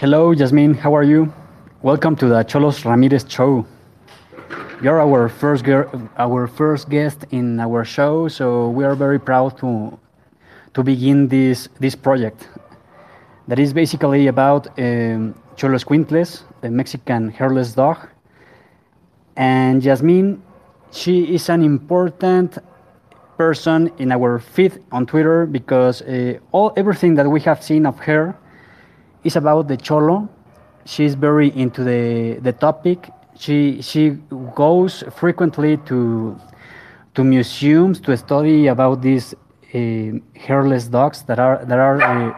Hello, Jasmine. How are you? Welcome to the Xolos Ramirez show. You're our first our first guest in our show, so we are very proud to to begin this this project. That is basically about um, Xoloscuintles, the Mexican hairless dog, and Jasmine. She is an important person in our feed on Twitter because uh, all everything that we have seen of her is about the Xolo. She's very into the the topic she she goes frequently to to museums to study about these uh, hairless dogs that are that are uh,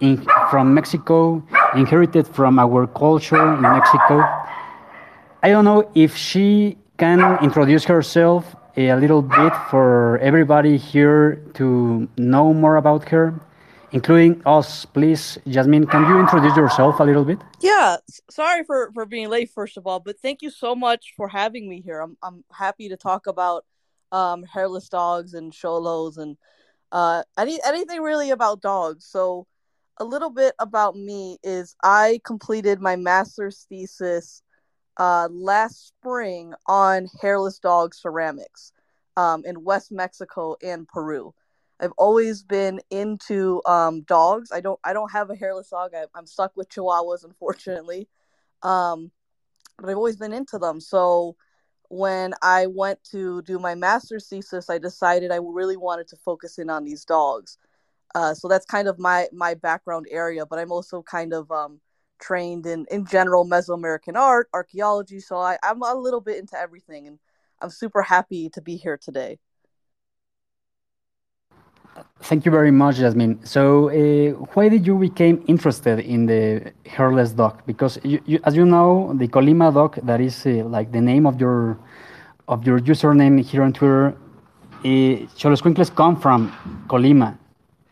in, from Mexico, inherited from our culture in Mexico. I don't know if she can introduce herself a little bit for everybody here to know more about her including us. Please, Jasmine, can you introduce yourself a little bit? Yeah, sorry for for being late, first of all, but thank you so much for having me here. I'm I'm happy to talk about um, hairless dogs and xolos and uh, any anything really about dogs. So, a little bit about me is I completed my master's thesis uh, last spring on hairless dog ceramics um, in West Mexico and Peru. I've always been into um, dogs. I don't I don't have a hairless dog. I, am stuck with Chihuahuas, unfortunately. Um, but I've always been into them. So when I went to do my master's thesis, I decided I really wanted to focus in on these dogs. Uh, so that's kind of my my background area. But I'm also kind of um, trained in in general Mesoamerican art, archaeology. So I, I'm a little bit into everything, and I'm super happy to be here today. Thank you very much, Jasmine. So, uh, why did you become interested in the hairless dog? Because, you, you, as you know, the Colima dog, that is uh, like the name of your of your username here on Twitter, uh, come from Colima.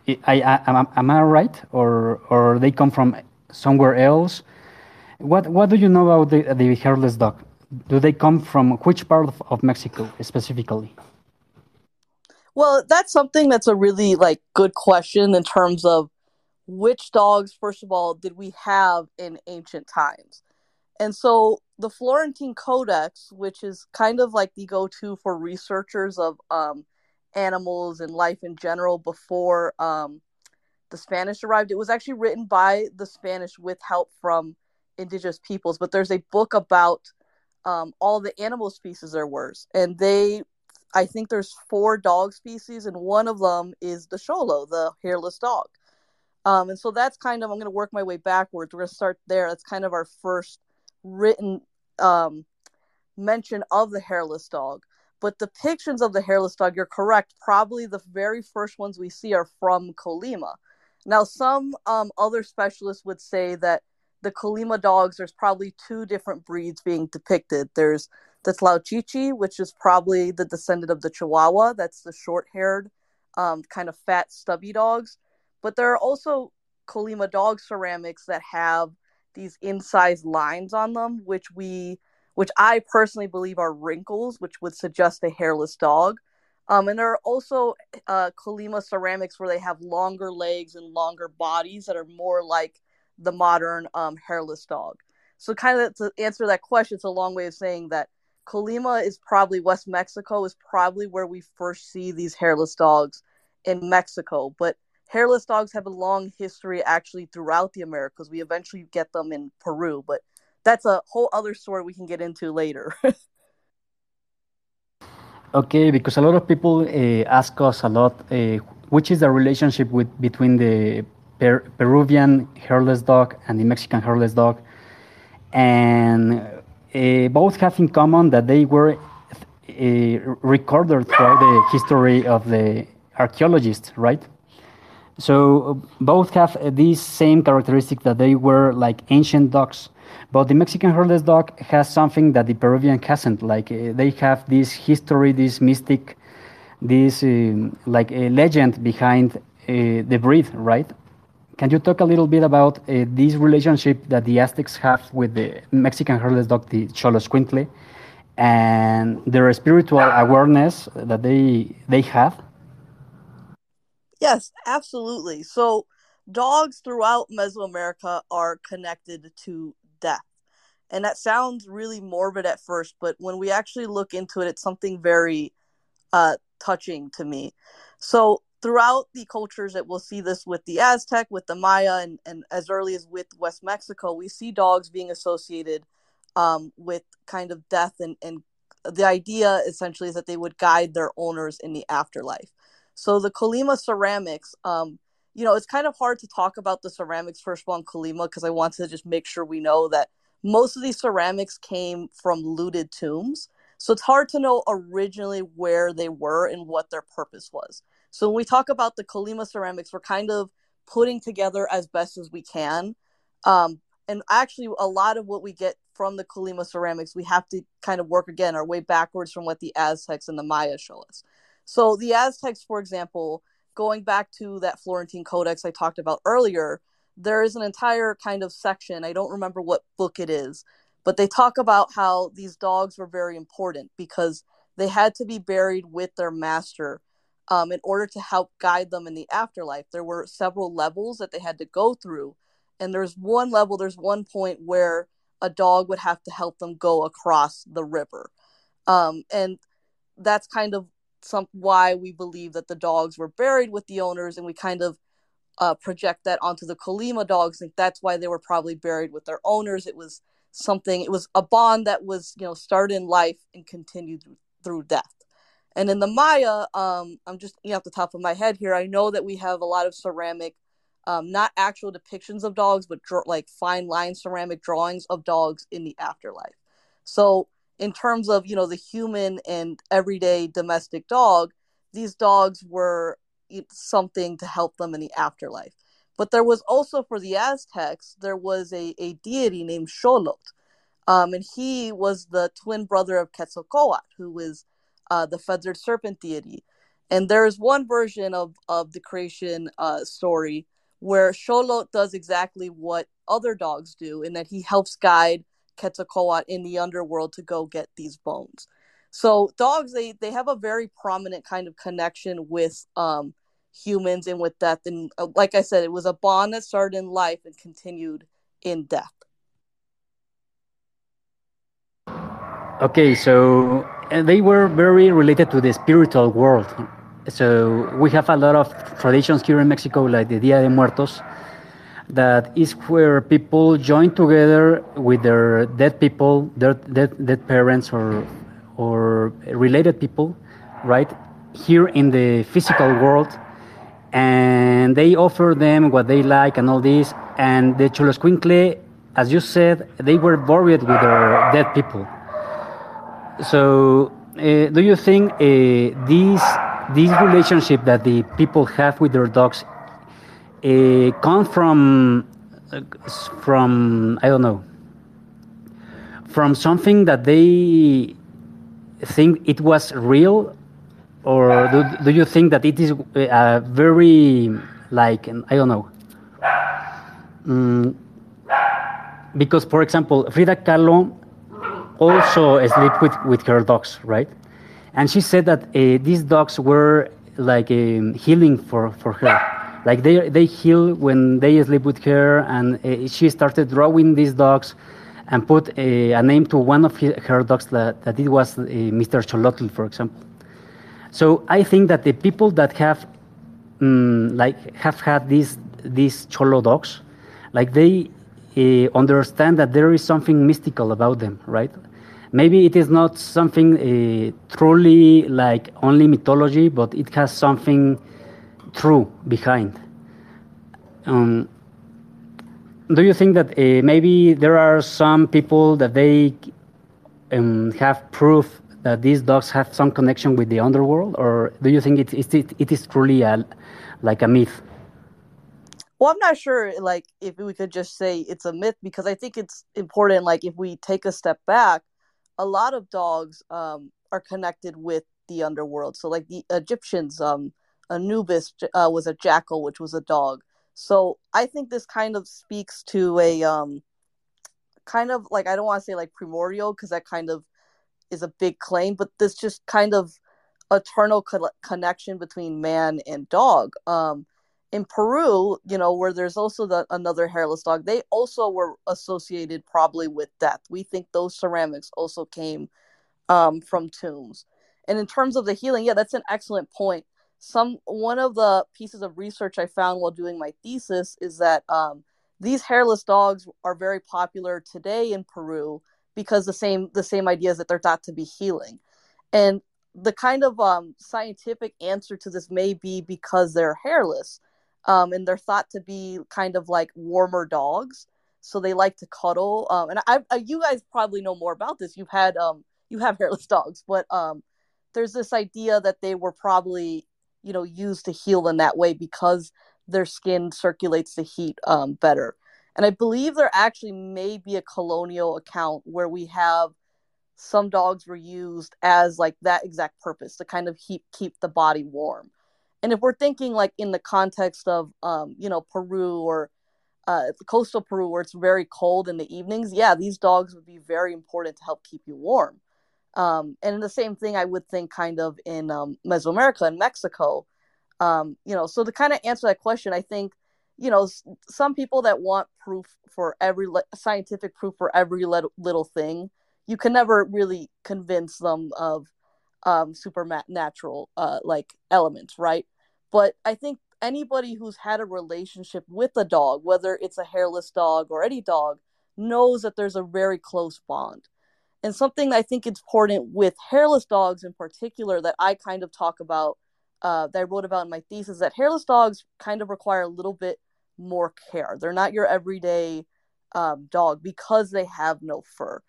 I, I, am, am I right, or or they come from somewhere else? What what do you know about the, the hairless dog? Do they come from which part of, of Mexico specifically? Well, that's something that's a really like good question in terms of which dogs first of all did we have in ancient times. And so the Florentine Codex, which is kind of like the go-to for researchers of um, animals and life in general before um, the Spanish arrived, it was actually written by the Spanish with help from indigenous peoples. But there's a book about um, all the animal species there were, and they I think there's four dog species, and one of them is the Xolo, the hairless dog. Um, and so that's kind of I'm going to work my way backwards. We're going to start there. That's kind of our first written um, mention of the hairless dog. But depictions of the hairless dog, you're correct. Probably the very first ones we see are from Colima. Now, some um, other specialists would say that the Colima dogs, there's probably two different breeds being depicted. There's the Tlalchichi, which is probably the descendant of the Chihuahua. That's the short haired, um, kind of fat, stubby dogs. But there are also Colima dog ceramics that have these incised lines on them, which we, which I personally believe are wrinkles, which would suggest a hairless dog. Um, and there are also uh, Colima ceramics where they have longer legs and longer bodies that are more like the modern um, hairless dog. So, kind of to answer that question, it's a long way of saying that Colima is probably West Mexico is probably where we first see these hairless dogs in Mexico, but hairless dogs have a long history actually throughout the Americas. We eventually get them in Peru, but that's a whole other story we can get into later. okay, because a lot of people uh, ask us a lot, uh, which is the relationship with between the per Peruvian hairless dog and the Mexican hairless dog, and uh, both have in common that they were uh, recorded throughout the history of the archaeologists, right? So both have uh, this same characteristic that they were like ancient dogs. But the Mexican hairless dog has something that the Peruvian hasn't. Like uh, they have this history, this mystic, this um, like a legend behind uh, the breed, right? Can you talk a little bit about uh, this relationship that the Aztecs have with the Mexican hairless dog, the Xoloscuintle, and their spiritual awareness that they they have? Yes, absolutely. So dogs throughout Mesoamerica are connected to death. And that sounds really morbid at first, but when we actually look into it, it's something very uh, touching to me. So, throughout the cultures that we'll see this with the Aztec, with the Maya, and, and as early as with West Mexico, we see dogs being associated um, with kind of death. And, and the idea essentially is that they would guide their owners in the afterlife. So, the Colima ceramics, um, you know, it's kind of hard to talk about the ceramics first of all in Colima because I want to just make sure we know that most of these ceramics came from looted tombs. So it's hard to know originally where they were and what their purpose was. So when we talk about the Colima ceramics, we're kind of putting together as best as we can. Um, and actually, a lot of what we get from the Colima ceramics, we have to kind of work again our way backwards from what the Aztecs and the Maya show us. So the Aztecs, for example, going back to that Florentine Codex I talked about earlier, there is an entire kind of section. I don't remember what book it is, but they talk about how these dogs were very important because they had to be buried with their master um, in order to help guide them in the afterlife. There were several levels that they had to go through. And there's one level, there's one point where a dog would have to help them go across the river. Um, and that's kind of some why we believe that the dogs were buried with the owners and we kind of uh, project that onto the Colima dogs. and that's why they were probably buried with their owners. It was something, it was a bond that was, you know, started in life and continued through death. And in the Maya, um, I'm just you know, off the top of my head here, I know that we have a lot of ceramic, um, not actual depictions of dogs, but dr- like fine line ceramic drawings of dogs in the afterlife. So, in terms of you know the human and everyday domestic dog, these dogs were something to help them in the afterlife. But there was also for the Aztecs, there was a, a deity named Xolotl. Um, and he was the twin brother of Quetzalcoatl, who is uh, the feathered serpent deity. And there is one version of, of the creation uh, story where Xolotl does exactly what other dogs do, in that he helps guide Quetzalcoatl in the underworld to go get these bones. So dogs, they they have a very prominent kind of connection with um, humans and with death. And uh, like I said, it was a bond that started in life and continued in death. Okay, so they were very related to the spiritual world. So we have a lot of traditions here in Mexico, like the Dia de Muertos, that is where people join together with their dead people, their dead, dead parents or or related people, right? Here in the physical world, and they offer them what they like and all this. And the Xoloscuincle, as you said, they were buried with their dead people. So, uh, do you think uh, this this relationship that the people have with their dogs uh, come from uh, from I don't know from something that they think it was real or do, do you think that it is a very like I don't know? Mm, because, for example, Frida Kahlo also sleep with with her dogs, right? And she said that uh, these dogs were like um, healing for for her. Like they they heal when they sleep with her, and uh, she started drawing these dogs and put a, a name to one of her dogs that, that it was uh, Mr. Xolotl, for example. So I think that the people that have um, like have had these these Xolo dogs, like they uh, understand that there is something mystical about them, right? Maybe it is not something uh, truly like only mythology, but it has something true behind. Um, do you think that uh, maybe there are some people that they um, have proof that these dogs have some connection with the underworld, or do you think it, it, it is truly a, like a myth? Well, I'm not sure, like, if we could just say it's a myth because I think it's important. Like, if we take a step back, a lot of dogs um, are connected with the underworld. So, like the Egyptians, um, Anubis uh, was a jackal, which was a dog. So, I think this kind of speaks to a um, kind of like I don't want to say like primordial because that kind of is a big claim, but this just kind of eternal co- connection between man and dog. Um, in Peru, you know, where there's also the, another hairless dog, they also were associated probably with death. We think those ceramics also came um, from tombs. And in terms of the healing, yeah, that's an excellent point. Some one of the pieces of research I found while doing my thesis is that um, these hairless dogs are very popular today in Peru because the same the same idea is that they're thought to be healing. And the kind of um, scientific answer to this may be because they're hairless um, and they're thought to be kind of like warmer dogs so they like to cuddle um, and I, I, you guys probably know more about this you've had um, you have hairless dogs but um, there's this idea that they were probably you know used to heal in that way because their skin circulates the heat um, better and i believe there actually may be a colonial account where we have some dogs were used as like that exact purpose to kind of keep keep the body warm. And if we're thinking like in the context of um, you know, Peru or uh, coastal Peru where it's very cold in the evenings, yeah, these dogs would be very important to help keep you warm. Um, and the same thing I would think kind of in um, Mesoamerica and Mexico. Um, you know, so to kind of answer that question, I think, you know, some people that want proof for every le- scientific proof for every le- little thing, you can never really convince them of um, supernatural uh, like elements, right? But I think anybody who's had a relationship with a dog, whether it's a hairless dog or any dog, knows that there's a very close bond. And something I think it's important with hairless dogs in particular that I kind of talk about, uh, that I wrote about in my thesis, that hairless dogs kind of require a little bit more care. They're not your everyday um, dog because they have no fur.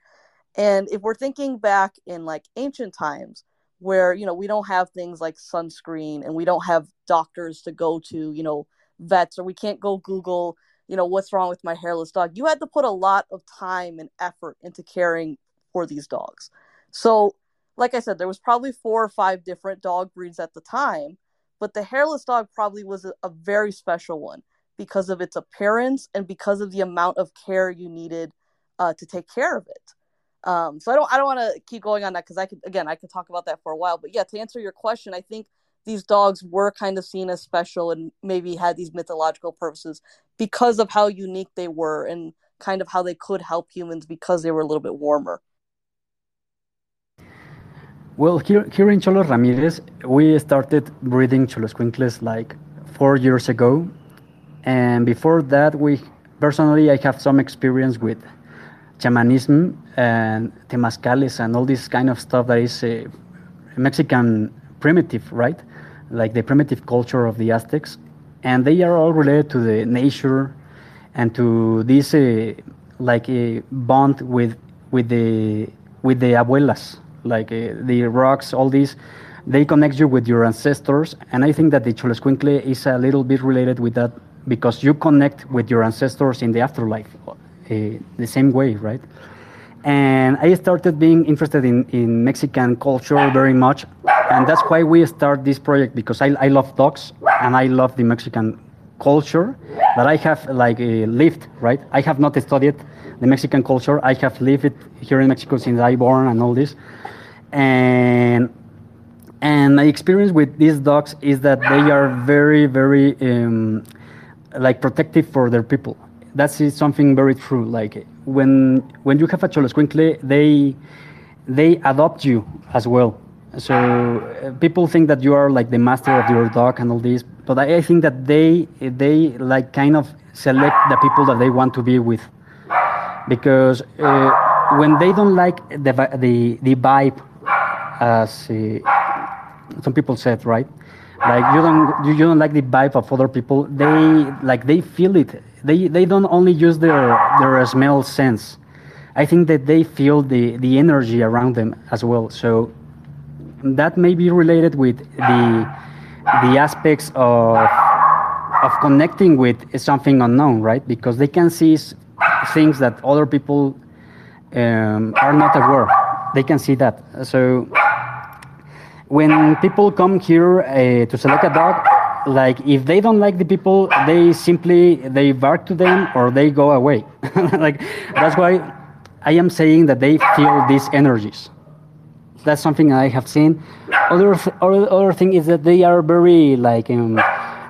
And if we're thinking back in like ancient times, where you know we don't have things like sunscreen and we don't have doctors to go to, you know, vets, or we can't go Google, you know, what's wrong with my hairless dog. You had to put a lot of time and effort into caring for these dogs. So, like I said, there was probably four or five different dog breeds at the time, but the hairless dog probably was a, a very special one because of its appearance and because of the amount of care you needed uh, to take care of it. Um, so I don't I don't want to keep going on that because I could again I could talk about that for a while. But yeah, to answer your question, I think these dogs were kind of seen as special and maybe had these mythological purposes because of how unique they were and kind of how they could help humans because they were a little bit warmer. Well, here, here in Xolos Ramirez, we started breeding Xoloscuincles like four years ago. And before that, we personally, I have some experience with shamanism and temazcales and all this kind of stuff that is uh, Mexican primitive, right? Like the primitive culture of the Aztecs. And they are all related to the nature and to this uh, like a uh, bond with with the with the abuelas, like uh, the rocks, all these. They connect you with your ancestors, and I think that the Xoloscuincle is a little bit related with that because you connect with your ancestors in the afterlife the same way, right? And I started being interested in, in Mexican culture very much. And that's why we start this project because I, I love dogs and I love the Mexican culture that I have like uh, lived, right? I have not studied the Mexican culture. I have lived it here in Mexico since I born and all this. And and my experience with these dogs is that they are very, very um, like protective for their people that is something very true. Like when when you have a Xoloscuincle, they they adopt you as well. So uh, people think that you are like the master of your dog and all this, but I, I think that they they like kind of select the people that they want to be with, because uh, when they don't like the the the vibe, as uh, some people said, right? Like you don't you don't like the vibe of other people. They like they feel it they they don't only use their their smell sense. I think that they feel the the energy around them as well. So that may be related with the the aspects of of connecting with something unknown, right? Because they can see things that other people um, are not aware. They can see that. So when people come here uh, to select a dog, like if they don't like the people they simply they bark to them or they go away like that's why i am saying that they feel these energies that's something i have seen other other, other thing is that they are very like um,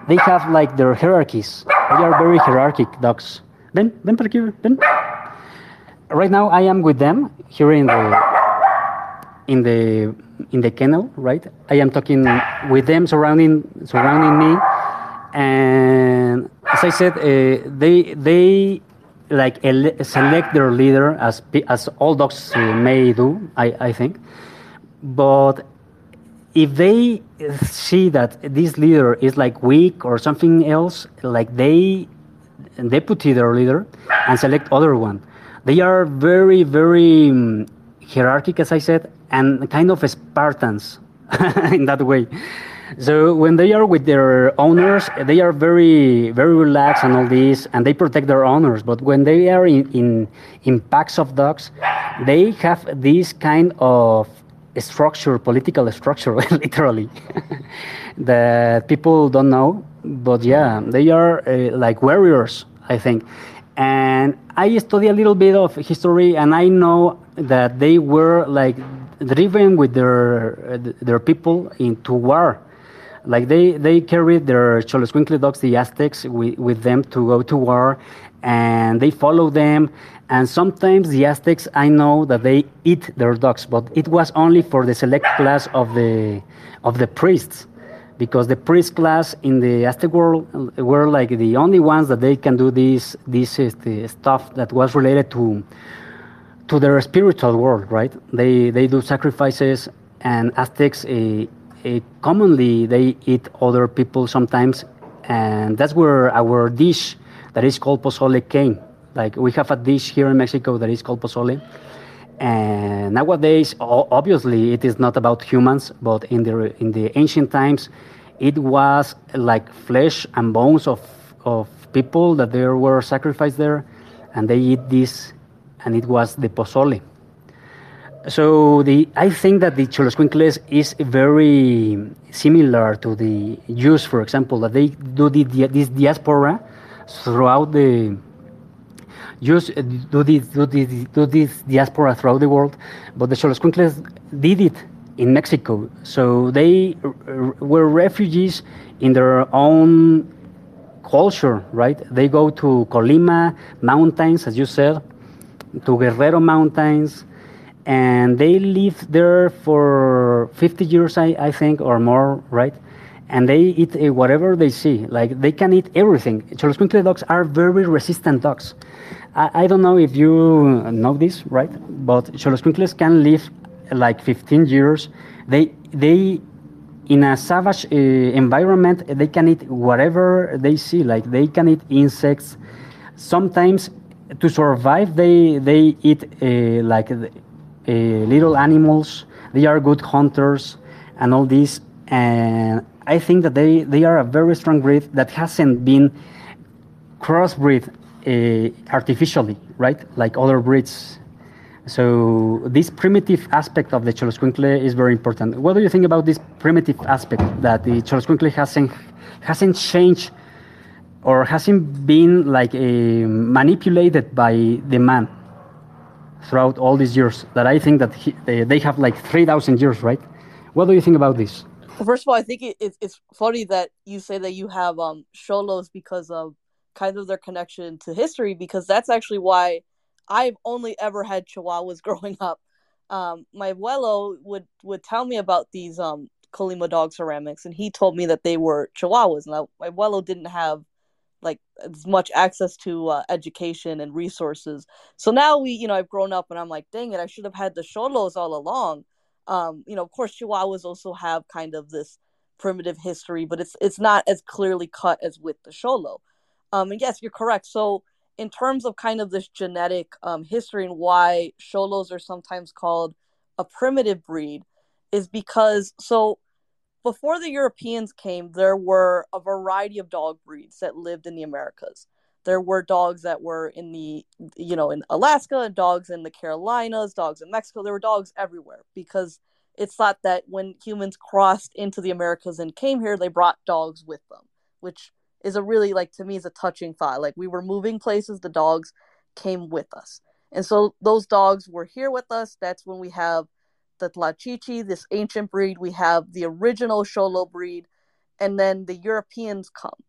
they have like their hierarchies. They are very hierarchic dogs. Ben, Ben, aquí, Ben. Right now, I am with them here in the in the in the kennel. Right, I am talking with them, surrounding surrounding me, and as I said, uh, they they like select their leader as as all dogs may do. I I think, but if they see that this leader is like weak or something else, like they deputy their leader and select other one. They are very, very um, hierarchic, as I said, and kind of Spartans in that way. So when they are with their owners, they are very, very relaxed and all this, and they protect their owners. But when they are in, in, in packs of dogs, they have this kind of structure, political structure, literally, that people don't know. But yeah, they are uh, like warriors, I think. And I study a little bit of history, and I know that they were like driven with their uh, their people into war. Like they, they carried their Xoloscuincle dogs, the Aztecs, with, with them to go to war, and they follow them and sometimes the Aztecs, I know that they eat their dogs, but it was only for the select class of the of the priests, because the priest class in the Aztec world were like the only ones that they can do this this uh, stuff that was related to to their spiritual world, right? They they do sacrifices, and Aztecs uh, uh, commonly they eat other people sometimes, and that's where our dish that is called pozole came like we have a dish here in Mexico that is called pozole. And nowadays, obviously, it is not about humans, but in the in the ancient times, it was like flesh and bones of of people that there were sacrificed there, and they eat this, and it was the pozole. So the I think that the Xoloscuincles is very similar to the Jews, for example, that they do the, this diaspora throughout the use uh, do this, do this, do this diaspora throughout the world, but the Xoloscuincles did it in Mexico. So they were refugees in their own culture, right? They go to Colima mountains, as you said, to Guerrero mountains, and they live there for 50 years, I, I think, or more, right? And they eat uh, whatever they see. Like they can eat everything. Xoloscuincle dogs are very resistant dogs. I, I don't know if you know this, right? But Xoloscuincles can live like 15 years. They, they in a savage uh, environment, they can eat whatever they see. Like they can eat insects. Sometimes to survive, they, they eat uh, like uh, little animals. They are good hunters and all this. And I think that they, they are a very strong breed that hasn't been crossbreed uh, artificially, right? Like other breeds. So this primitive aspect of the Xoloscuincle is very important. What do you think about this primitive aspect that the Xoloscuincle hasn't hasn't changed or hasn't been like uh, manipulated by the man throughout all these years? That I think that he, they, they have like three thousand years, right? What do you think about this? First of all, I think it, it, it's funny that you say that you have um, Xolos because of kind of their connection to history because that's actually why I've only ever had Chihuahuas growing up. Um, my abuelo would would tell me about these um Colima dog ceramics, and he told me that they were Chihuahuas. And my abuelo didn't have like as much access to uh, education and resources. So now we, you know, I've grown up, and I'm like, dang it, I should have had the Xolos all along. Um, you know, of course, Chihuahuas also have kind of this primitive history, but it's it's not as clearly cut as with the Xolo. Um, and yes, you're correct. So, in terms of kind of this genetic um, history and why Xolos are sometimes called a primitive breed, is because so before the Europeans came, there were a variety of dog breeds that lived in the Americas. There were dogs that were in the, you know, in Alaska, dogs in the Carolinas, dogs in Mexico. There were dogs everywhere because it's thought that when humans crossed into the Americas and came here, they brought dogs with them, which is a really like to me is a touching thought. Like we were moving places, the dogs came with us. And so those dogs were here with us. That's when we have the Tlalchichi, this ancient breed. We have the original Xolo breed. and then the Europeans come.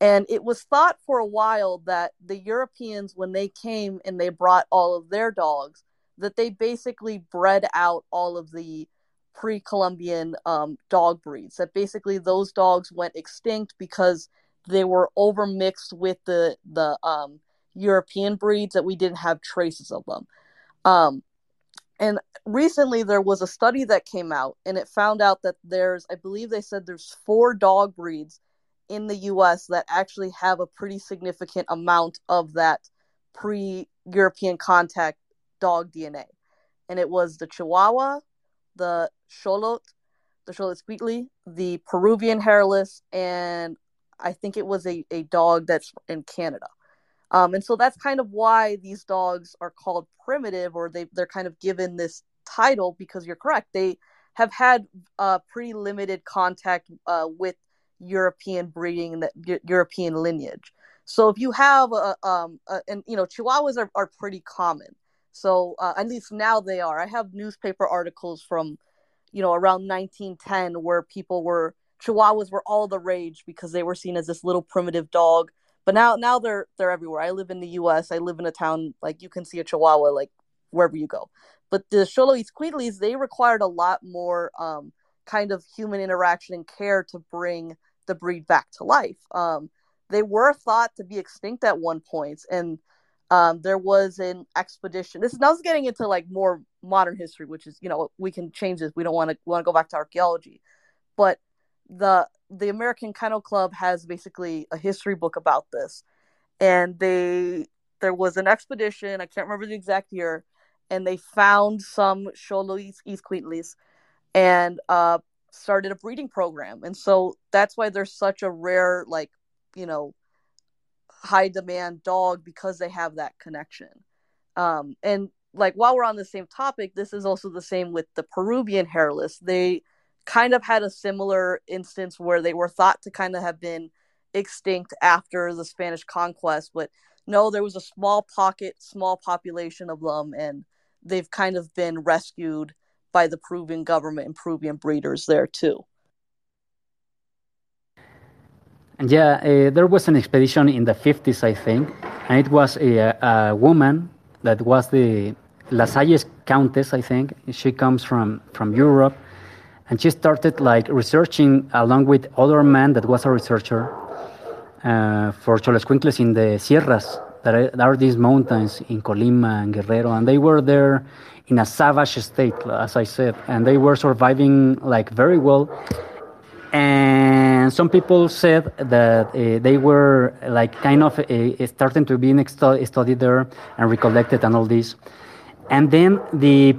And it was thought for a while that the Europeans, when they came and they brought all of their dogs, that they basically bred out all of the pre Columbian um, dog breeds. That basically those dogs went extinct because they were overmixed with the the um, European breeds that we didn't have traces of them. Um, and recently there was a study that came out and it found out that there's, I believe they said there's four dog breeds in the US that actually have a pretty significant amount of that pre European contact dog DNA. And it was the Chihuahua, the Xolot, the Xoloitzcuintli, the Peruvian hairless, and I think it was a, a dog that's in Canada. Um, and so that's kind of why these dogs are called primitive, or they they're kind of given this title because you're correct. They have had uh, pretty limited contact uh, with European breeding, that European lineage. So if you have a, um, a, and you know, Chihuahuas are, are pretty common. So uh, at least now they are. I have newspaper articles from, you know, around 1910 where people were Chihuahuas were all the rage because they were seen as this little primitive dog but now now they're they're everywhere. I live in the US. I live in a town like you can see a chihuahua like wherever you go. But the Xoloitzcuintlis, Queedleys, they required a lot more um, kind of human interaction and care to bring the breed back to life. Um, they were thought to be extinct at one point, and um, there was an expedition. This is now getting into like more modern history, which is you know we can change this. We don't want to want to go back to archaeology, but the the American Kennel Club has basically a history book about this, and they there was an expedition. I can't remember the exact year, and they found some Xoloitzcuintlis and uh, started a breeding program. And so that's why there's such a rare, like you know, high demand dog because they have that connection. Um, and like while we're on the same topic, this is also the same with the Peruvian hairless. They kind of had a similar instance where they were thought to kind of have been extinct after the Spanish conquest, but no, there was a small pocket, small population of them, and they've kind of been rescued by the Peruvian government and Peruvian breeders there too. And yeah, uh, there was an expedition in the 50s, I think, and it was a, a woman that was the Lascelles Countess, I think. She comes from, from Europe and she started like researching along with other man that was a researcher uh, for Xoloscuincles in the Sierras. That are these mountains in Colima and Guerrero, and they were there in a savage state, as I said, and they were surviving like very well. And some people said that uh, they were like kind of uh, starting to be studied there and recollected and all this. And then the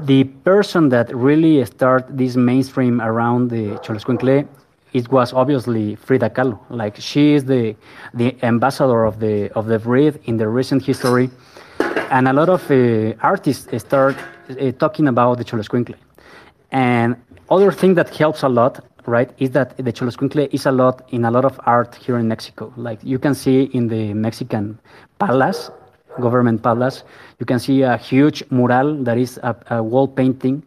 the person that really started this mainstream around the Xoloscuincle, it was obviously Frida Kahlo. Like she is the the ambassador of the of the breed in the recent history, and a lot of uh, artists start uh, talking about the Xoloscuincle. And other thing that helps a lot, right, is that the Xoloscuincle is a lot in a lot of art here in Mexico. Like you can see in the Mexican palace government palace. You can see a huge mural that is a, a wall painting.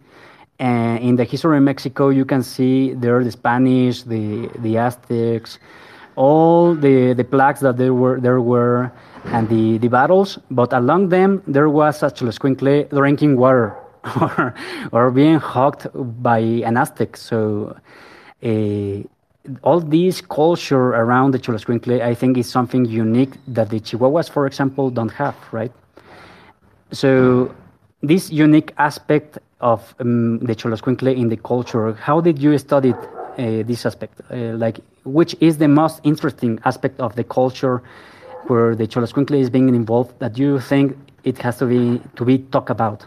And in the history of Mexico, you can see there the Spanish, the the Aztecs, all the, the plaques that there were there were, and the, the battles. But along them, there was a Xoloscuincle drinking water or, or being hugged by an Aztec. So uh, all this culture around the Xoloscuincle, I think, is something unique that the Chihuahuas, for example, don't have, right? So this unique aspect of um, the Xoloscuincle in the culture, how did you study uh, this aspect? Uh, like, which is the most interesting aspect of the culture where the Xoloscuincle is being involved that you think it has to be to be talked about?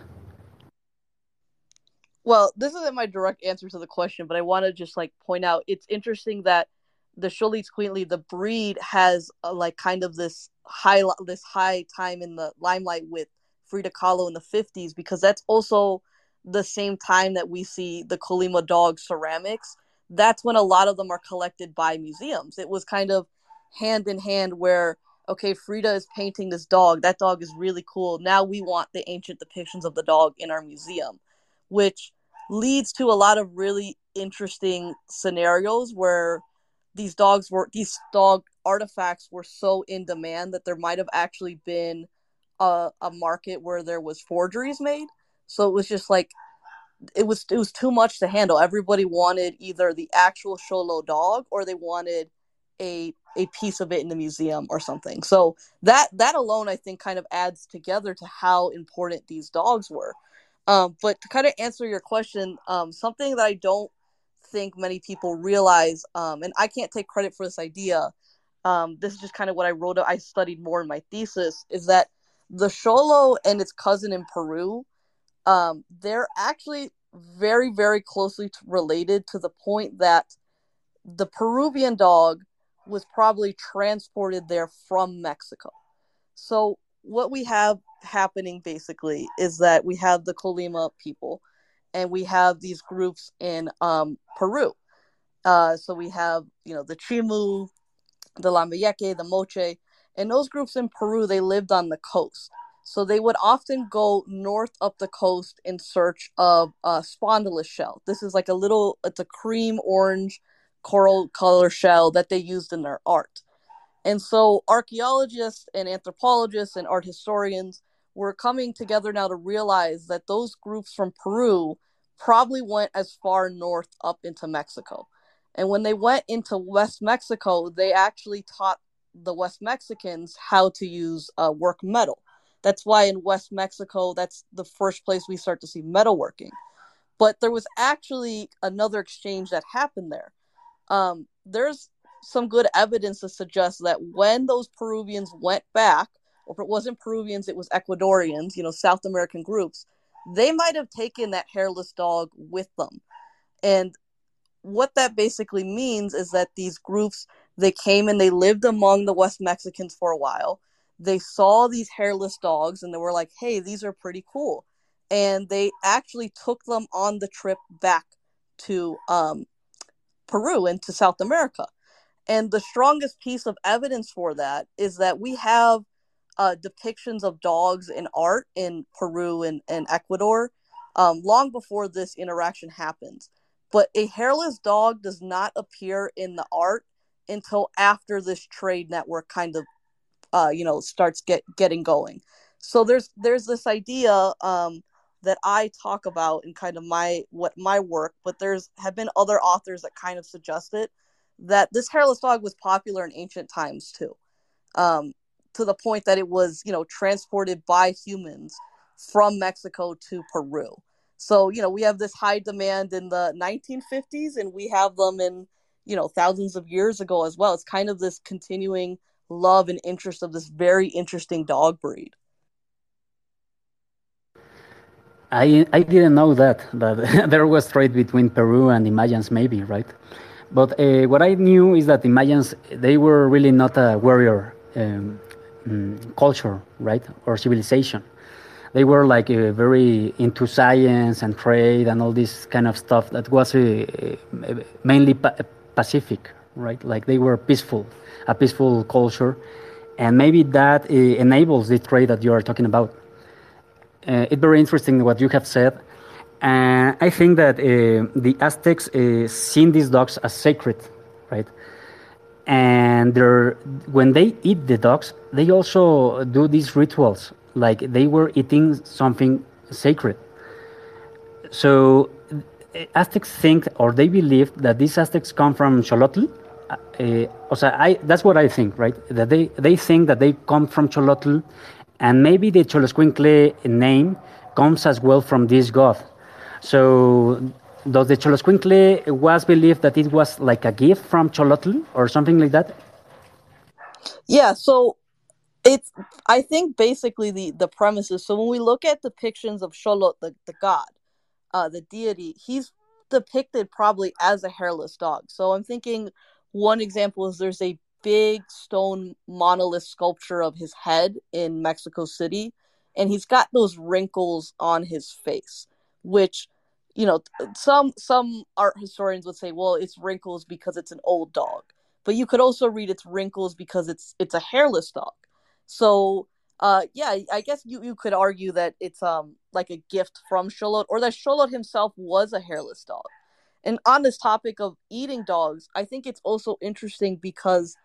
Well, this isn't my direct answer to the question, but I want to just like point out it's interesting that the Xolotl the breed, has a, like kind of this high this high time in the limelight with Frida Kahlo in the 50s because that's also the same time that we see the Colima dog ceramics. That's when a lot of them are collected by museums. It was kind of hand in hand where okay, Frida is painting this dog. That dog is really cool. Now we want the ancient depictions of the dog in our museum which leads to a lot of really interesting scenarios where these dogs were these dog artifacts were so in demand that there might have actually been a, a market where there was forgeries made. So it was just like it was it was too much to handle. Everybody wanted either the actual Xolo dog or they wanted a a piece of it in the museum or something. So that that alone I think kind of adds together to how important these dogs were. Um, but to kind of answer your question, um, something that I don't think many people realize, um, and I can't take credit for this idea. Um, this is just kind of what I wrote. Up, I studied more in my thesis. Is that the Xolo and its cousin in Peru? Um, they're actually very, very closely related to the point that the Peruvian dog was probably transported there from Mexico. So what we have happening basically is that we have the Colima people and we have these groups in um, Peru. Uh, so we have, you know, the Chimu, the Lambayeque, the Moche, and those groups in Peru, they lived on the coast. So they would often go north up the coast in search of a spondylus shell. This is like a little, it's a cream orange coral color shell that they used in their art. And so archaeologists and anthropologists and art historians were coming together now to realize that those groups from Peru probably went as far north up into Mexico. And when they went into West Mexico, they actually taught the West Mexicans how to use uh, work metal. That's why in West Mexico, that's the first place we start to see metalworking. But there was actually another exchange that happened there. Um, there's some good evidence to suggest that when those Peruvians went back, or if it wasn't Peruvians, it was Ecuadorians, you know, South American groups, they might have taken that hairless dog with them. And what that basically means is that these groups they came and they lived among the West Mexicans for a while. They saw these hairless dogs and they were like, "Hey, these are pretty cool." And they actually took them on the trip back to um, Peru and to South America. And the strongest piece of evidence for that is that we have uh, depictions of dogs in art in Peru and, and Ecuador um, long before this interaction happens. But a hairless dog does not appear in the art until after this trade network kind of, uh, you know, starts get getting going. So there's there's this idea um, that I talk about in kind of my what my work, but there's have been other authors that kind of suggest it that this hairless dog was popular in ancient times too, um, to the point that it was you know transported by humans from Mexico to Peru. So you know we have this high demand in the 1950s, and we have them in you know thousands of years ago as well. It's kind of this continuing love and interest of this very interesting dog breed. I I didn't know that that there was trade between Peru and Mayans, maybe right. But uh, what I knew is that the Mayans they were really not a warrior um, um, culture, right, or civilization. They were like uh, very into science and trade and all this kind of stuff that was uh, mainly pa Pacific, right? Like they were peaceful, a peaceful culture, and maybe that uh, enables the trade that you are talking about uh, it's very interesting what you have said. And I think that uh, the Aztecs uh, seen these dogs as sacred, right? And when they eat the dogs, they also do these rituals, like they were eating something sacred. So Aztecs think, or they believe, that these Aztecs come from Xolotl. Uh, I, that's what I think, right? That they, they think that they come from Xolotl and maybe the Xoloscuincle name comes as well from this god. So the Xoloscuincle was believed that it was like a gift from Xolotl or something like that? Yeah, so it's I think basically the the premise is so when we look at depictions of Xolotl, the, the god, uh, the deity, he's depicted probably as a hairless dog. So I'm thinking one example is there's a big stone monolith sculpture of his head in Mexico City, and he's got those wrinkles on his face, which you know some some art historians would say, well, it's wrinkles because it's an old dog, but you could also read it's wrinkles because it's it's a hairless dog. So uh, yeah, I guess you, you could argue that it's um like a gift from Xolotl, or that Xolotl himself was a hairless dog. And on this topic of eating dogs, I think it's also interesting because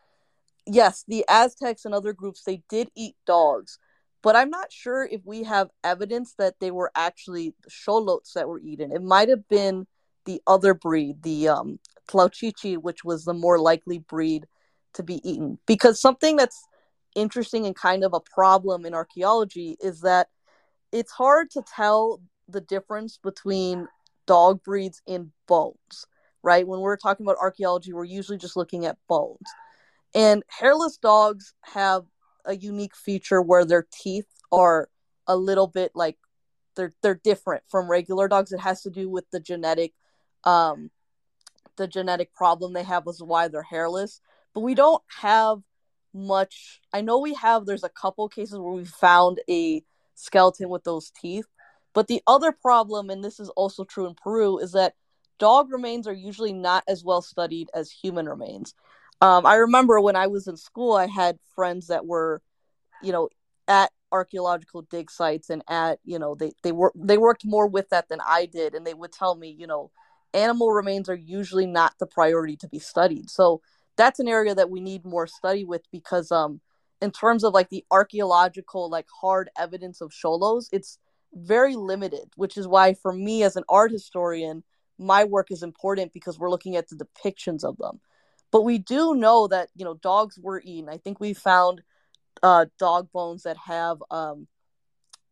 yes, the Aztecs and other groups they did eat dogs, but I'm not sure if we have evidence that they were actually xolots that were eaten. It might have been the other breed, the um, Tlalchichi, which was the more likely breed to be eaten. Because something that's interesting and kind of a problem in archaeology is that it's hard to tell the difference between dog breeds in bones, right? When we're talking about archaeology, we're usually just looking at bones. And hairless dogs have a unique feature where their teeth are a little bit like they're they're different from regular dogs. It has to do with the genetic um the genetic problem they have is why they're hairless. But we don't have much I know we have there's a couple cases where we found a skeleton with those teeth. But the other problem, and this is also true in Peru, is that dog remains are usually not as well studied as human remains. Um, I remember when I was in school, I had friends that were, you know, at archaeological dig sites and at, you know, they they were they worked more with that than I did, and they would tell me, you know, animal remains are usually not the priority to be studied. So that's an area that we need more study with because, um, in terms of like the archaeological like hard evidence of xolos, it's very limited, which is why for me as an art historian, my work is important because we're looking at the depictions of them. But we do know that you know dogs were eaten. I think we found uh, dog bones that have um,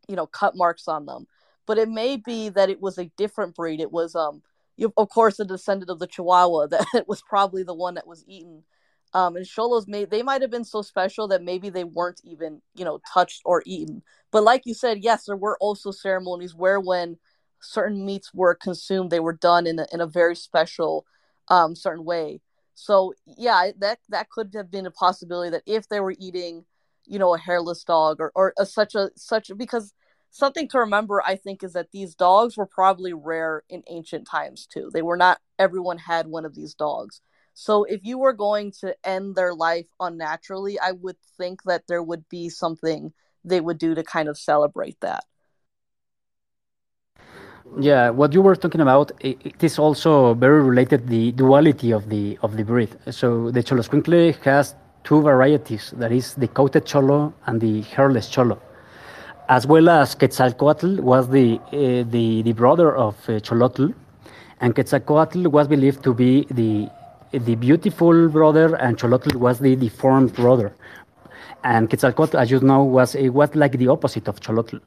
you know cut marks on them. But it may be that it was a different breed. It was um, you, of course a descendant of the Chihuahua that was probably the one that was eaten. Um, and xolos may they might have been so special that maybe they weren't even you know touched or eaten. But like you said, yes, there were also ceremonies where when certain meats were consumed, they were done in a, in a very special um, certain way. So yeah, that that could have been a possibility that if they were eating, you know, a hairless dog or or a, such a such because something to remember I think is that these dogs were probably rare in ancient times too. They were not everyone had one of these dogs. So if you were going to end their life unnaturally, I would think that there would be something they would do to kind of celebrate that. Yeah, what you were talking about, it, it is also very related the duality of the of the breed. So the Xoloscuincle has two varieties, that is the coated Xolo and the hairless Xolo, as well as Quetzalcoatl was the uh, the the brother of uh, Xolotl, and Quetzalcoatl was believed to be the the beautiful brother, and Xolotl was the deformed brother. And Quetzalcoatl, as you know, was it was like the opposite of Xolotl.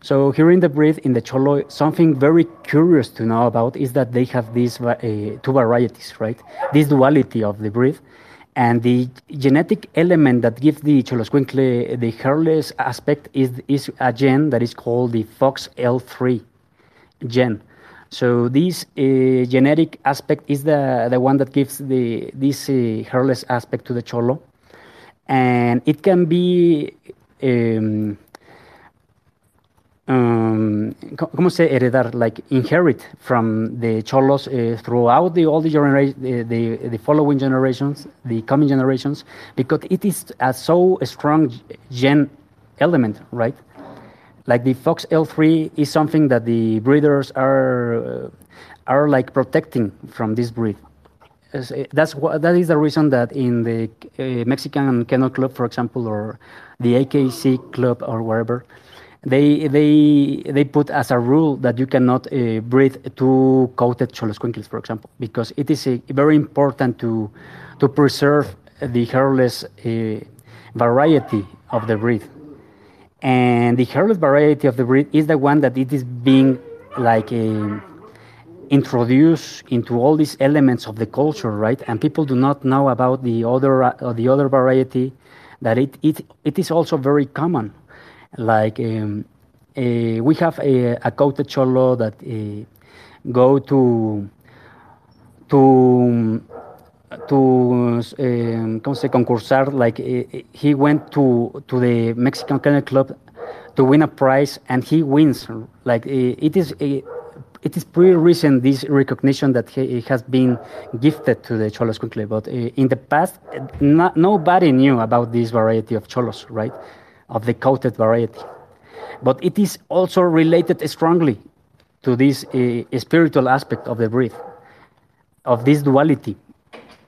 So here in the breed, in the Xolo, something very curious to know about is that they have these uh, two varieties, right? This duality of the breed. And the genetic element that gives the Xoloscuincle the hairless aspect is, is a gene that is called the FOXL3 gene. So this uh, genetic aspect is the, the one that gives the, this uh, hairless aspect to the Xolo. And it can be um, um, ¿cómo se heredar? Like inherit from the Xolos uh, throughout the all the, genera- the, the, the following generations, the coming generations, because it is a so strong gen element, right? Like the Fox L3 is something that the breeders are uh, are like protecting from this breed. That's what, that is the reason that in the uh, Mexican Kennel Club, for example, or the AKC Club or wherever, they they they put as a rule that you cannot uh, breed two coated Xoloscuincles, for example, because it is very important to to preserve the hairless uh, variety of the breed. And the hairless variety of the breed is the one that it is being like uh, introduced into all these elements of the culture, right? And people do not know about the other uh, the other variety that it, it it is also very common like um, uh, we have a, a coated Xolo that uh, go to to to um, ¿cómo se concursar like uh, he went to to the Mexican Kennel Club to win a prize and he wins. Like it is it is pretty recent this recognition that he, has been gifted to the Xolos quickly. But in the past not, nobody knew about this variety of Xolos right of the coated variety. But it is also related strongly to this uh, spiritual aspect of the breed. of this duality.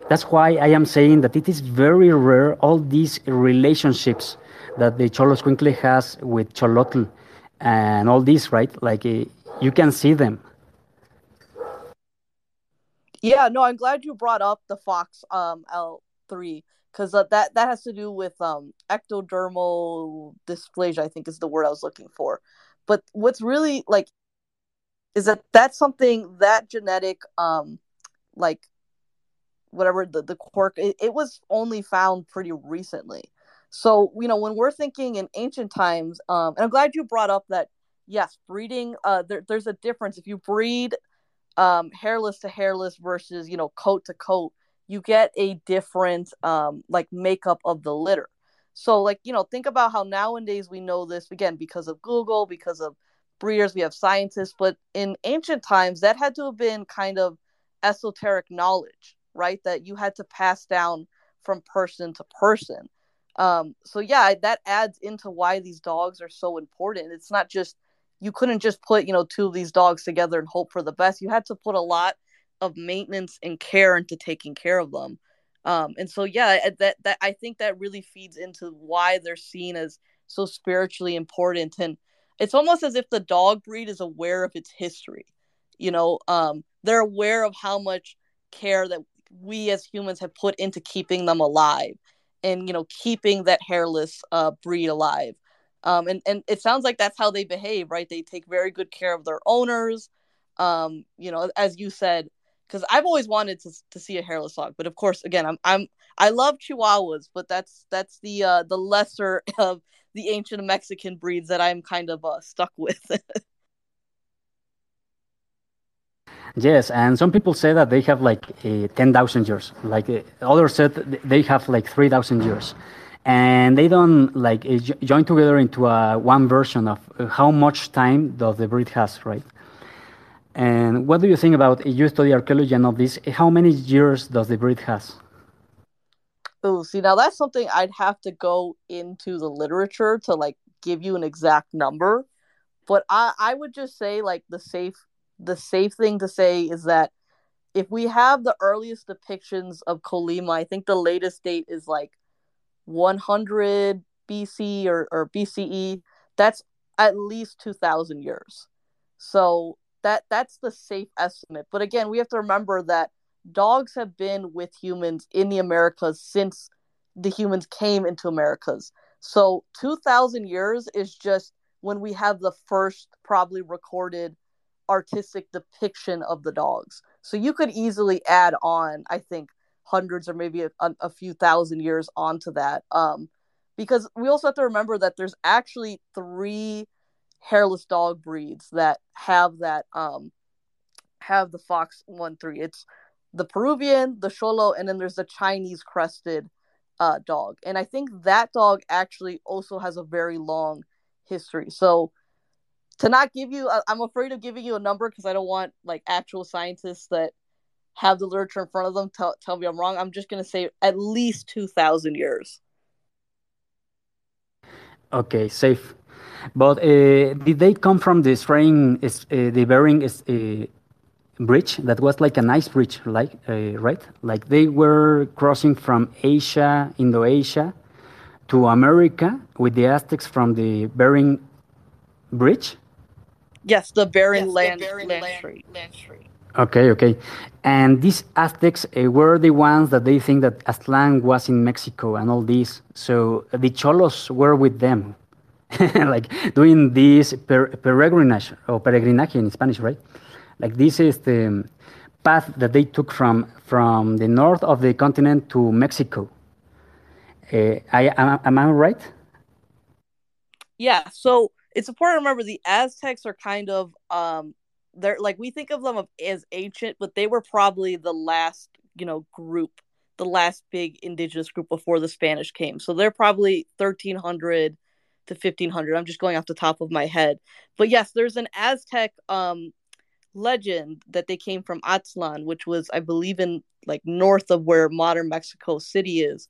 That's why I am saying that it is very rare all these relationships that the Xoloscuincle has with Xolotl and all this, right? Like uh, you can see them. Yeah, no, I'm glad you brought up the Fox um, L3 because uh, that that has to do with um, ectodermal dysplasia. I think is the word I was looking for. But what's really like is that that's something that genetic um like whatever the, the quirk it, it was only found pretty recently so you know when we're thinking in ancient times um and i'm glad you brought up that yes breeding uh there, there's a difference if you breed um hairless to hairless versus you know coat to coat you get a different um like makeup of the litter. So like you know think about how nowadays we know this again because of google because of breeders we have scientists but in ancient times that had to have been kind of esoteric knowledge right? That you had to pass down from person to person. Um, so yeah that adds into why these dogs are so important. It's not just you couldn't just put you know two of these dogs together and hope for the best. You had to put a lot of maintenance and care into taking care of them. Um, and so yeah that that i think that really feeds into why they're seen as so spiritually important. And it's almost as if the dog breed is aware of its history you know um, they're aware of how much care that we as humans have put into keeping them alive and you know keeping that hairless uh, breed alive. Um, and and it sounds like that's how they behave right? They take very good care of their owners. Um, you know as you said because i've always wanted to, to see a hairless dog but of course again i'm i'm i love chihuahuas but that's that's the uh the lesser of the ancient mexican breeds that i'm kind of uh, stuck with Yes, and some people say that they have like uh, 10,000 years. Like uh, others said they have like 3,000 years. And they don't like uh, join together into a one version of how much time does the breed has, right? And what do you think about if you study archaeology and all this? How many years does the breed has? Oh, see, now that's something I'd have to go into the literature to like give you an exact number. But I, I would just say like the safe the safe thing to say is that if we have the earliest depictions of Colima, I think the latest date is like 100 BC or, or BCE. That's at least 2,000 years. So that that's the safe estimate. But again, we have to remember that dogs have been with humans in the Americas since the humans came into Americas. So 2,000 years is just when we have the first probably recorded artistic depiction of the dogs. So you could easily add on, I think, hundreds or maybe a, a few thousand years onto that. Um, because we also have to remember that there's actually three hairless dog breeds that have that um, have the fox one three. It's the Peruvian, the Xolo, and then there's the Chinese crested uh, dog. And I think that dog actually also has a very long history. So to not give you i'm afraid of giving you a number because i don't want like actual scientists that have the literature in front of them tell, tell me i'm wrong i'm just going to say at least 2000 years okay safe. But uh, did they come from the strain uh, the bering uh, bridge? That was like an ice bridge like uh, right? Like they were crossing from asia Indo-Asia, to america with the aztecs from the bering bridge? Yes, the Bering yes, land, the Bering land, land, land Okay, okay. And these Aztecs uh, were the ones that they think that Aztlan was in Mexico and all this. So the Xolos were with them, like doing this per peregrinage or peregrinaje in Spanish, right? Like this is the path that they took from from the north of the continent to Mexico. Uh, I am, am I right? Yeah. So it's important to remember the Aztecs are kind of um they're like we think of them as ancient, but they were probably the last, you know, group, the last big indigenous group before the Spanish came. So they're probably 1300 to 1500. I'm just going off the top of my head. But yes, there's an Aztec um legend that they came from Aztlan, which was I believe in like north of where modern Mexico City is.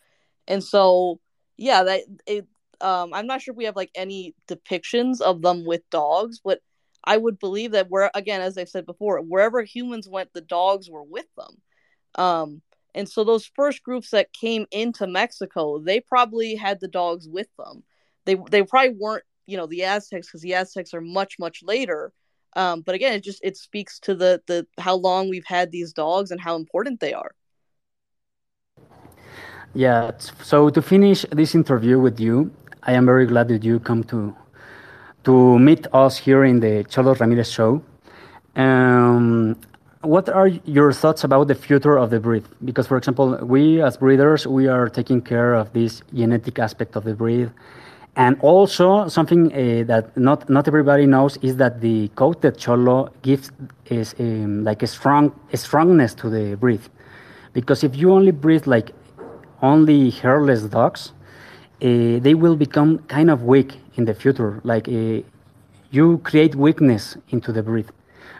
And so yeah, that it um, I'm not sure if we have like any depictions of them with dogs, but I would believe that where again, as I've said before, wherever humans went, the dogs were with them. Um, and so those first groups that came into Mexico, they probably had the dogs with them. They they probably weren't, you know, the Aztecs because the Aztecs are much much later. Um, but again, it just it speaks to the the how long we've had these dogs and how important they are. Yeah. So to finish this interview with you, I am very glad that you come to to meet us here in the Xolos Ramirez show. Um, what are your thoughts about the future of the breed? Because, for example, we as breeders, we are taking care of this genetic aspect of the breed. And also, something uh, that not, not everybody knows is that the coated Xolo gives is um, like a strong a strongness to the breed. Because if you only breed like only hairless dogs, uh, they will become kind of weak in the future. Like uh, you create weakness into the breed.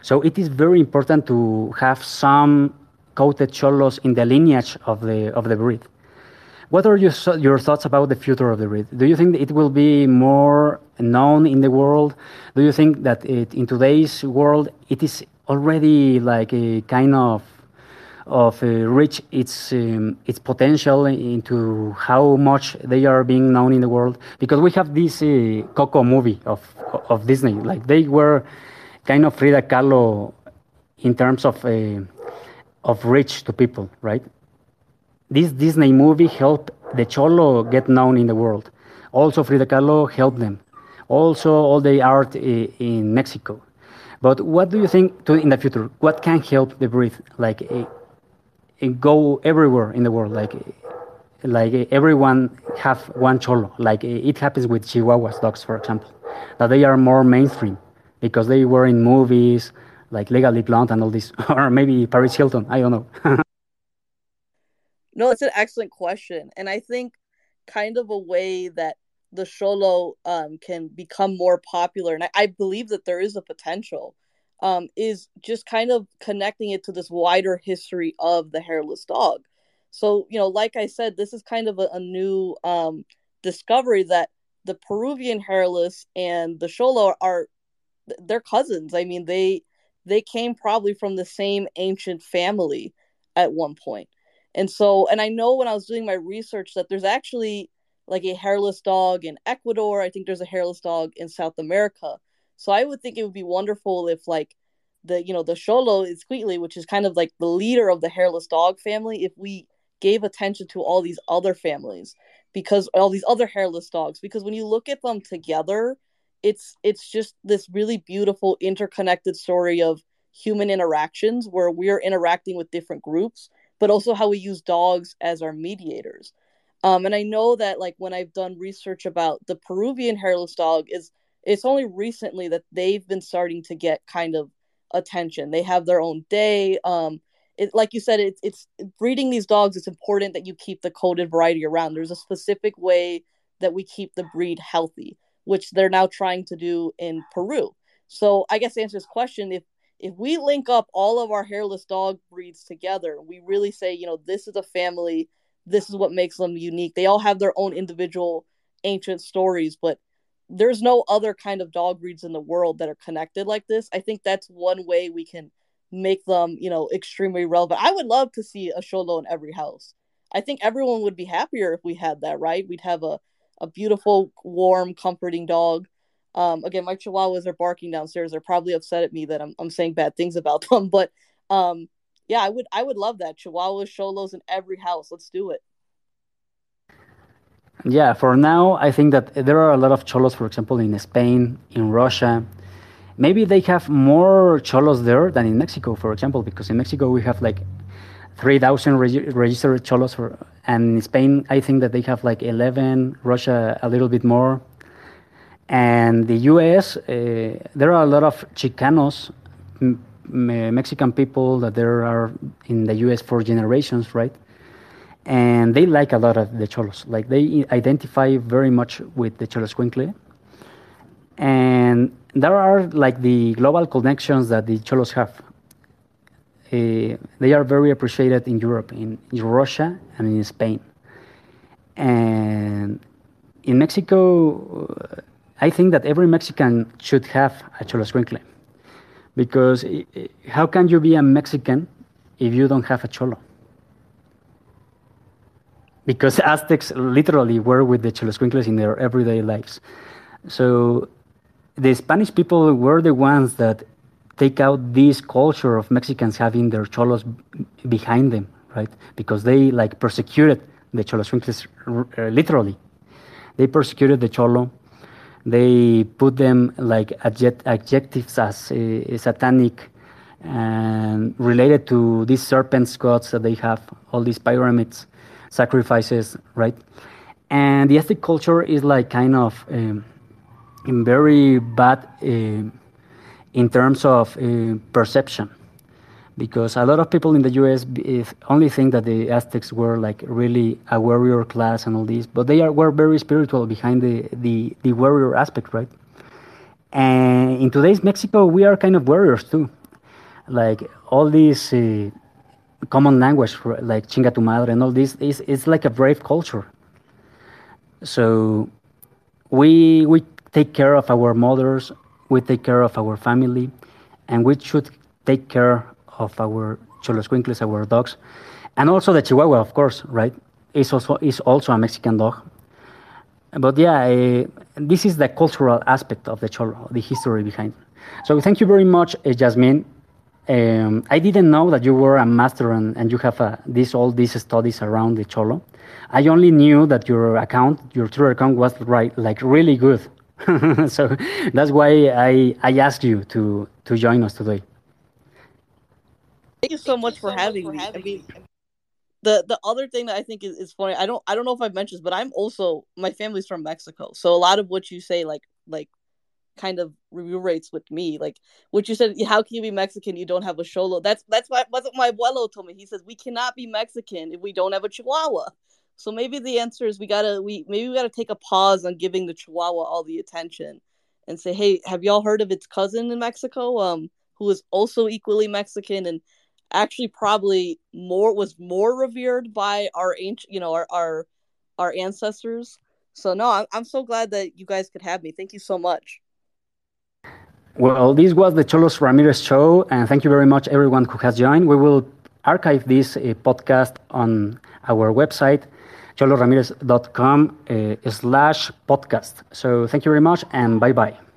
So it is very important to have some coated Xolos in the lineage of the of the breed. What are your your thoughts about the future of the breed? Do you think it will be more known in the world? Do you think that it, in today's world it is already like a kind of of uh, reach its um, its potential into how much they are being known in the world. Because we have this uh, Coco movie of of Disney. Like they were kind of Frida Kahlo in terms of uh, of reach to people right? This Disney movie helped the Xolo get known in the world. Also Frida Kahlo helped them. Also all the art uh, in Mexico. But what do you think to, in the future? What can help the breed? Like uh, go everywhere in the world. Like like everyone have one Xolo. Like it happens with Chihuahuas dogs, for example, that they are more mainstream because they were in movies like Legally Blonde and all this, or maybe Paris Hilton. I don't know. no, it's an excellent question, and I think kind of a way that the Xolo um, can become more popular, and I, I believe that there is a potential um, is just kind of connecting it to this wider history of the hairless dog. So, you know, like I said, this is kind of a, a new um, discovery that the Peruvian hairless and the Xolo are they're cousins. I mean, they they came probably from the same ancient family at one point. And so, and I know when I was doing my research that there's actually like a hairless dog in Ecuador. I think there's a hairless dog in South America. So I would think it would be wonderful if like the you know the Xoloitzcuintli, which is kind of like the leader of the hairless dog family, if we gave attention to all these other families because all these other hairless dogs. Because when you look at them together it's it's just this really beautiful interconnected story of human interactions where we're interacting with different groups but also how we use dogs as our mediators. Um, and i know that like when i've done research about the peruvian hairless dog is it's only recently that they've been starting to get kind of attention. They have their own day. Um, it, like you said, it's it's breeding these dogs. It's important that you keep the coated variety around. There's a specific way that we keep the breed healthy, which they're now trying to do in Peru. So I guess to answer this question, if if we link up all of our hairless dog breeds together, we really say, you know, this is a family. This is what makes them unique. They all have their own individual ancient stories, but there's no other kind of dog breeds in the world that are connected like this. I think that's one way we can make them, you know, extremely relevant. I would love to see a Xolo in every house. I think everyone would be happier if we had that, right? We'd have a, a beautiful, warm, comforting dog. Um, again, my chihuahuas are barking downstairs. They're probably upset at me that I'm, I'm saying bad things about them, but um, yeah, I would I would love that. Chihuahuas, Xolos in every house. Let's do it. Yeah, for now, I think that there are a lot of Xolos, for example, in Spain, in Russia. Maybe they have more Xolos there than in Mexico, for example, because in Mexico we have like 3,000 reg- registered Xolos, for, and in Spain I think that they have like 11, Russia a little bit more. And the US, uh, there are a lot of Chicanos, m- Mexican people that there are in the US for generations, right? And they like a lot of the Xolos. Like they identify very much with the Xolos Xoloscuincle. And there are like the global connections that the Xolos have. Uh, they are very appreciated in Europe, in, in Russia, and in Spain. And in Mexico, I think that every Mexican should have a Xolos Xoloscuincle. Because how can you be a Mexican if you don't have a Xolo? Because Aztecs literally were with the Xoloscuincles in their everyday lives. So the Spanish people were the ones that take out this culture of Mexicans having their Xolos behind them, right? Because they like persecuted the Xoloscuincles uh, literally. They persecuted the Xolo. They put them like adjectives as uh, satanic and related to these serpents gods that they have, all these pyramids, sacrifices, right? And the Aztec culture is like kind of um, very bad uh, in terms of uh, perception because a lot of people in the US only think that the Aztecs were like really a warrior class and all this, but they are, were very spiritual behind the, the, the warrior aspect, right? And in today's Mexico, we are kind of warriors too like all these uh, common language for, like chinga tu madre and all this is it's like a brave culture. So we we take care of our mothers we take care of our family and we should take care of our Xoloscuincles, our dogs and also the chihuahua of course right? Is also is also a mexican dog. But yeah uh, this is the cultural aspect of the Xolo the history behind. So thank you very much uh, jasmine um, I didn't know that you were a master and, and you have this all these studies around the Xolo. I only knew that your account, your Twitter account, was right, like really good. so that's why I, I asked you to to join us today. Thank you so much for having me. I mean, the the other thing that I think is, is funny, I don't I don't know if I've mentioned this, but I'm also my family's from Mexico, so a lot of what you say, like like kind of review rates with me. Like what you said, how can you be Mexican? You don't have a Xolo. That's that's why what my abuelo told me. He says we cannot be Mexican if we don't have a Chihuahua. So maybe the answer is we gotta we maybe we gotta take a pause on giving the Chihuahua all the attention and say, hey, have y'all heard of its cousin in Mexico? Um, who is also equally Mexican and actually probably more was more revered by our ancient you know our our, our ancestors. So no, I'm, I'm so glad that you guys could have me. Thank you so much. Well, this was the Xolos Ramirez show, and thank you very much, everyone who has joined. We will archive this uh, podcast on our website, xolosramirez.com uh, slash podcast. So thank you very much, and bye bye.